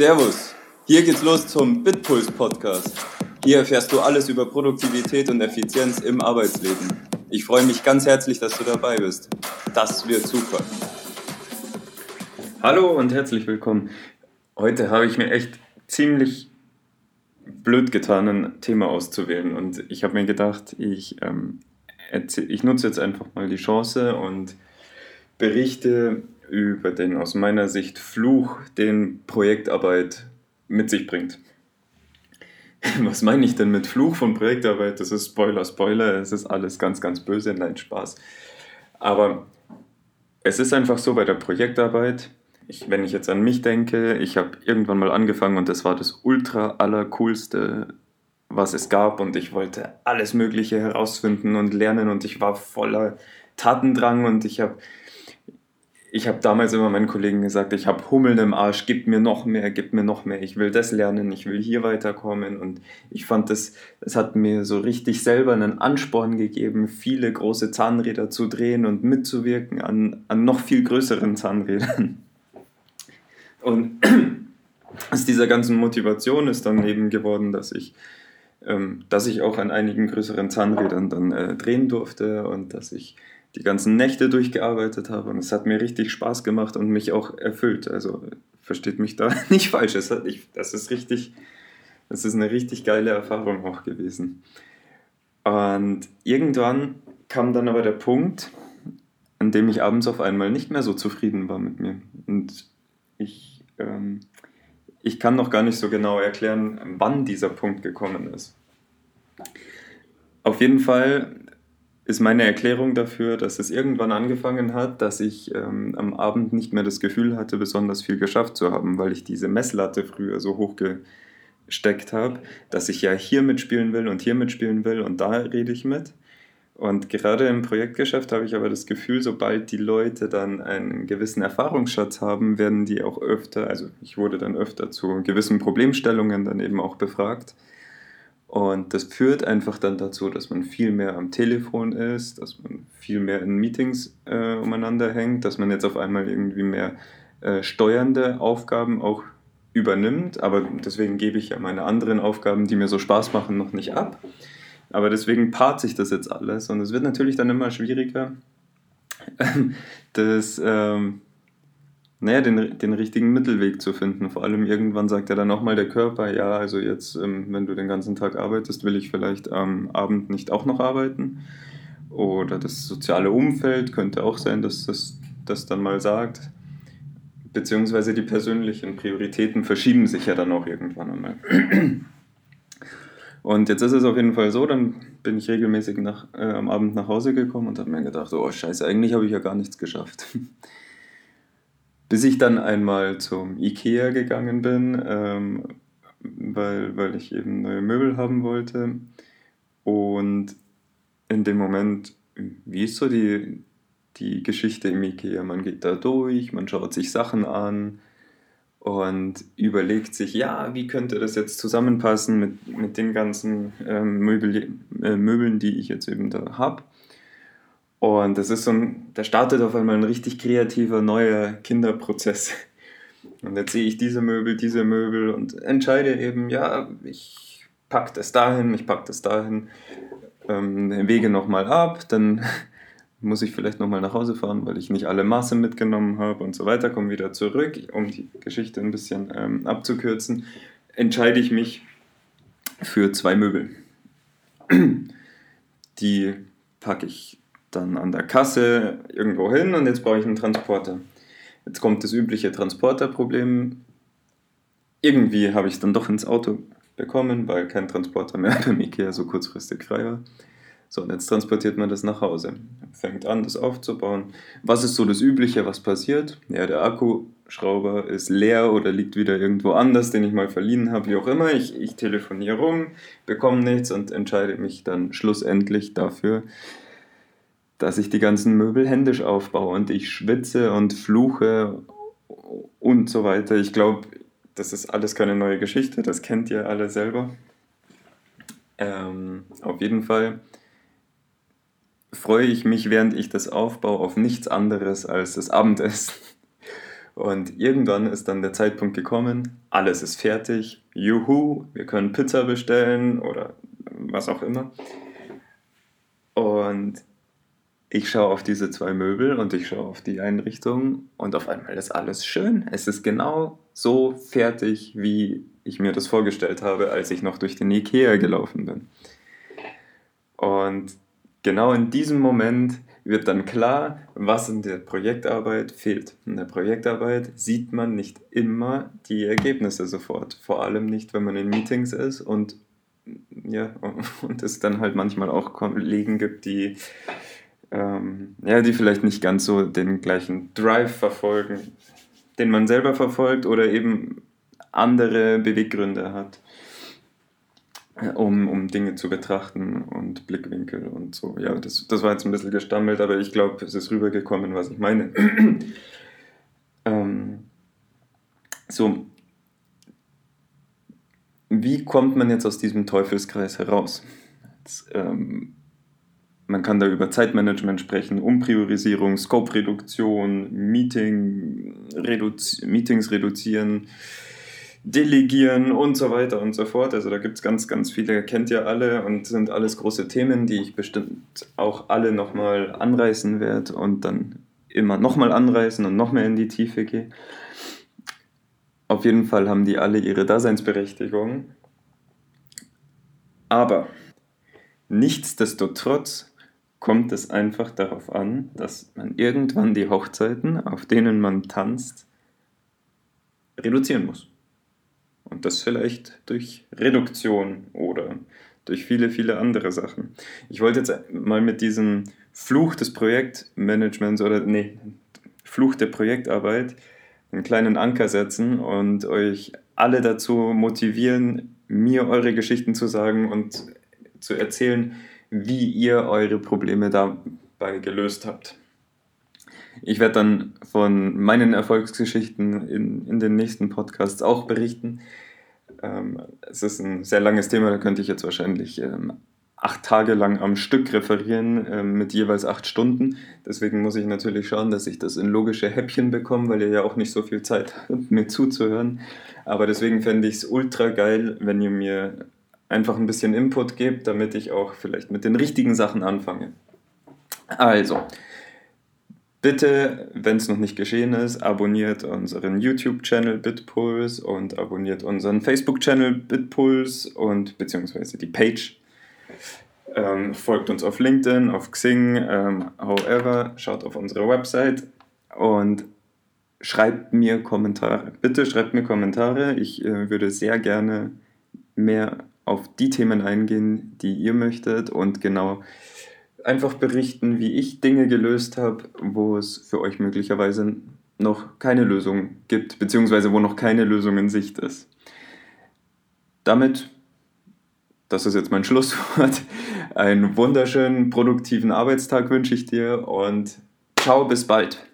Servus, hier geht's los zum Bitpuls Podcast. Hier erfährst du alles über Produktivität und Effizienz im Arbeitsleben. Ich freue mich ganz herzlich, dass du dabei bist. Das wird super. Hallo und herzlich willkommen. Heute habe ich mir echt ziemlich blöd getan, ein Thema auszuwählen. Und ich habe mir gedacht, ich, ähm, ich nutze jetzt einfach mal die Chance und berichte über den aus meiner Sicht Fluch, den Projektarbeit mit sich bringt. Was meine ich denn mit Fluch von Projektarbeit? Das ist Spoiler, Spoiler, es ist alles ganz, ganz böse, nein, Spaß. Aber es ist einfach so bei der Projektarbeit, ich, wenn ich jetzt an mich denke, ich habe irgendwann mal angefangen und das war das ultra allercoolste, was es gab und ich wollte alles Mögliche herausfinden und lernen und ich war voller Tatendrang und ich habe ich habe damals immer meinen Kollegen gesagt, ich habe Hummeln im Arsch, gib mir noch mehr, gib mir noch mehr, ich will das lernen, ich will hier weiterkommen. Und ich fand das, es hat mir so richtig selber einen Ansporn gegeben, viele große Zahnräder zu drehen und mitzuwirken an, an noch viel größeren Zahnrädern. Und aus dieser ganzen Motivation ist dann eben geworden, dass ich, ähm, dass ich auch an einigen größeren Zahnrädern dann äh, drehen durfte und dass ich die ganzen Nächte durchgearbeitet habe und es hat mir richtig Spaß gemacht und mich auch erfüllt. Also versteht mich da nicht falsch. Es hat, ich, das ist richtig, das ist eine richtig geile Erfahrung auch gewesen. Und irgendwann kam dann aber der Punkt, an dem ich abends auf einmal nicht mehr so zufrieden war mit mir. Und ich, ähm, ich kann noch gar nicht so genau erklären, wann dieser Punkt gekommen ist. Auf jeden Fall ist meine Erklärung dafür, dass es irgendwann angefangen hat, dass ich ähm, am Abend nicht mehr das Gefühl hatte, besonders viel geschafft zu haben, weil ich diese Messlatte früher so hoch gesteckt habe, dass ich ja hier mitspielen will und hier mitspielen will und da rede ich mit. Und gerade im Projektgeschäft habe ich aber das Gefühl, sobald die Leute dann einen gewissen Erfahrungsschatz haben, werden die auch öfter, also ich wurde dann öfter zu gewissen Problemstellungen dann eben auch befragt. Und das führt einfach dann dazu, dass man viel mehr am Telefon ist, dass man viel mehr in Meetings äh, umeinander hängt, dass man jetzt auf einmal irgendwie mehr äh, steuernde Aufgaben auch übernimmt. Aber deswegen gebe ich ja meine anderen Aufgaben, die mir so Spaß machen, noch nicht ab. Aber deswegen paart sich das jetzt alles und es wird natürlich dann immer schwieriger, das ähm, naja, den, den richtigen Mittelweg zu finden. Vor allem irgendwann sagt ja dann nochmal der Körper, ja, also jetzt, ähm, wenn du den ganzen Tag arbeitest, will ich vielleicht am Abend nicht auch noch arbeiten. Oder das soziale Umfeld könnte auch sein, dass das, das dann mal sagt. Beziehungsweise die persönlichen Prioritäten verschieben sich ja dann auch irgendwann einmal. Und jetzt ist es auf jeden Fall so, dann bin ich regelmäßig nach, äh, am Abend nach Hause gekommen und habe mir gedacht, oh scheiße, eigentlich habe ich ja gar nichts geschafft. Bis ich dann einmal zum Ikea gegangen bin, ähm, weil, weil ich eben neue Möbel haben wollte. Und in dem Moment, wie ist so die, die Geschichte im Ikea? Man geht da durch, man schaut sich Sachen an und überlegt sich, ja, wie könnte das jetzt zusammenpassen mit, mit den ganzen ähm, Möbel, äh, Möbeln, die ich jetzt eben da habe. Und das ist so ein, da startet auf einmal ein richtig kreativer neuer Kinderprozess. Und jetzt sehe ich diese Möbel, diese Möbel und entscheide eben, ja, ich packe das dahin, ich packe das dahin, ähm, wege nochmal ab, dann muss ich vielleicht nochmal nach Hause fahren, weil ich nicht alle Maße mitgenommen habe und so weiter, komme wieder zurück, um die Geschichte ein bisschen ähm, abzukürzen, entscheide ich mich für zwei Möbel. Die packe ich dann an der Kasse irgendwo hin und jetzt brauche ich einen Transporter. Jetzt kommt das übliche Transporterproblem. Irgendwie habe ich es dann doch ins Auto bekommen, weil kein Transporter mehr beim Ikea so kurzfristig frei war. So, und jetzt transportiert man das nach Hause. Fängt an, das aufzubauen. Was ist so das Übliche, was passiert? Ja, der Akkuschrauber ist leer oder liegt wieder irgendwo anders, den ich mal verliehen habe, wie auch immer. Ich, ich telefoniere rum, bekomme nichts und entscheide mich dann schlussendlich dafür, dass ich die ganzen Möbel händisch aufbaue und ich schwitze und fluche und so weiter. Ich glaube, das ist alles keine neue Geschichte, das kennt ihr alle selber. Ähm, auf jeden Fall freue ich mich, während ich das aufbaue, auf nichts anderes als das Abendessen. Und irgendwann ist dann der Zeitpunkt gekommen, alles ist fertig, juhu, wir können Pizza bestellen oder was auch immer. Und ich schaue auf diese zwei Möbel und ich schaue auf die Einrichtung und auf einmal ist alles schön. Es ist genau so fertig, wie ich mir das vorgestellt habe, als ich noch durch den Ikea gelaufen bin. Und genau in diesem Moment wird dann klar, was in der Projektarbeit fehlt. In der Projektarbeit sieht man nicht immer die Ergebnisse sofort. Vor allem nicht, wenn man in Meetings ist und ja, und es dann halt manchmal auch Kollegen gibt, die ähm, ja, die vielleicht nicht ganz so den gleichen Drive verfolgen, den man selber verfolgt oder eben andere Beweggründe hat, um, um Dinge zu betrachten und Blickwinkel und so. Ja, das, das war jetzt ein bisschen gestammelt, aber ich glaube, es ist rübergekommen, was ich meine. ähm, so, wie kommt man jetzt aus diesem Teufelskreis heraus? Jetzt, ähm, man kann da über Zeitmanagement sprechen, Umpriorisierung, Scope-Reduktion, Meeting, reduzi Meetings reduzieren, delegieren und so weiter und so fort. Also da gibt es ganz, ganz viele, kennt ihr alle und sind alles große Themen, die ich bestimmt auch alle nochmal anreißen werde und dann immer nochmal anreißen und noch mehr in die Tiefe gehe. Auf jeden Fall haben die alle ihre Daseinsberechtigung. Aber nichtsdestotrotz kommt es einfach darauf an, dass man irgendwann die Hochzeiten, auf denen man tanzt, reduzieren muss. Und das vielleicht durch Reduktion oder durch viele, viele andere Sachen. Ich wollte jetzt mal mit diesem Fluch des Projektmanagements oder nee, Fluch der Projektarbeit einen kleinen Anker setzen und euch alle dazu motivieren, mir eure Geschichten zu sagen und zu erzählen, wie ihr eure Probleme dabei gelöst habt. Ich werde dann von meinen Erfolgsgeschichten in, in den nächsten Podcasts auch berichten. Ähm, es ist ein sehr langes Thema, da könnte ich jetzt wahrscheinlich ähm, acht Tage lang am Stück referieren ähm, mit jeweils acht Stunden. Deswegen muss ich natürlich schauen, dass ich das in logische Häppchen bekomme, weil ihr ja auch nicht so viel Zeit habt, mir zuzuhören. Aber deswegen fände ich es ultra geil, wenn ihr mir einfach ein bisschen Input gebt, damit ich auch vielleicht mit den richtigen Sachen anfange. Also, bitte, wenn es noch nicht geschehen ist, abonniert unseren YouTube-Channel Bitpulse und abonniert unseren Facebook-Channel Bitpulse und beziehungsweise die Page. Ähm, folgt uns auf LinkedIn, auf Xing, ähm, however, schaut auf unsere Website und schreibt mir Kommentare. Bitte schreibt mir Kommentare. Ich äh, würde sehr gerne mehr auf die Themen eingehen, die ihr möchtet und genau einfach berichten, wie ich Dinge gelöst habe, wo es für euch möglicherweise noch keine Lösung gibt, beziehungsweise wo noch keine Lösung in Sicht ist. Damit, das ist jetzt mein Schlusswort, einen wunderschönen, produktiven Arbeitstag wünsche ich dir und ciao, bis bald.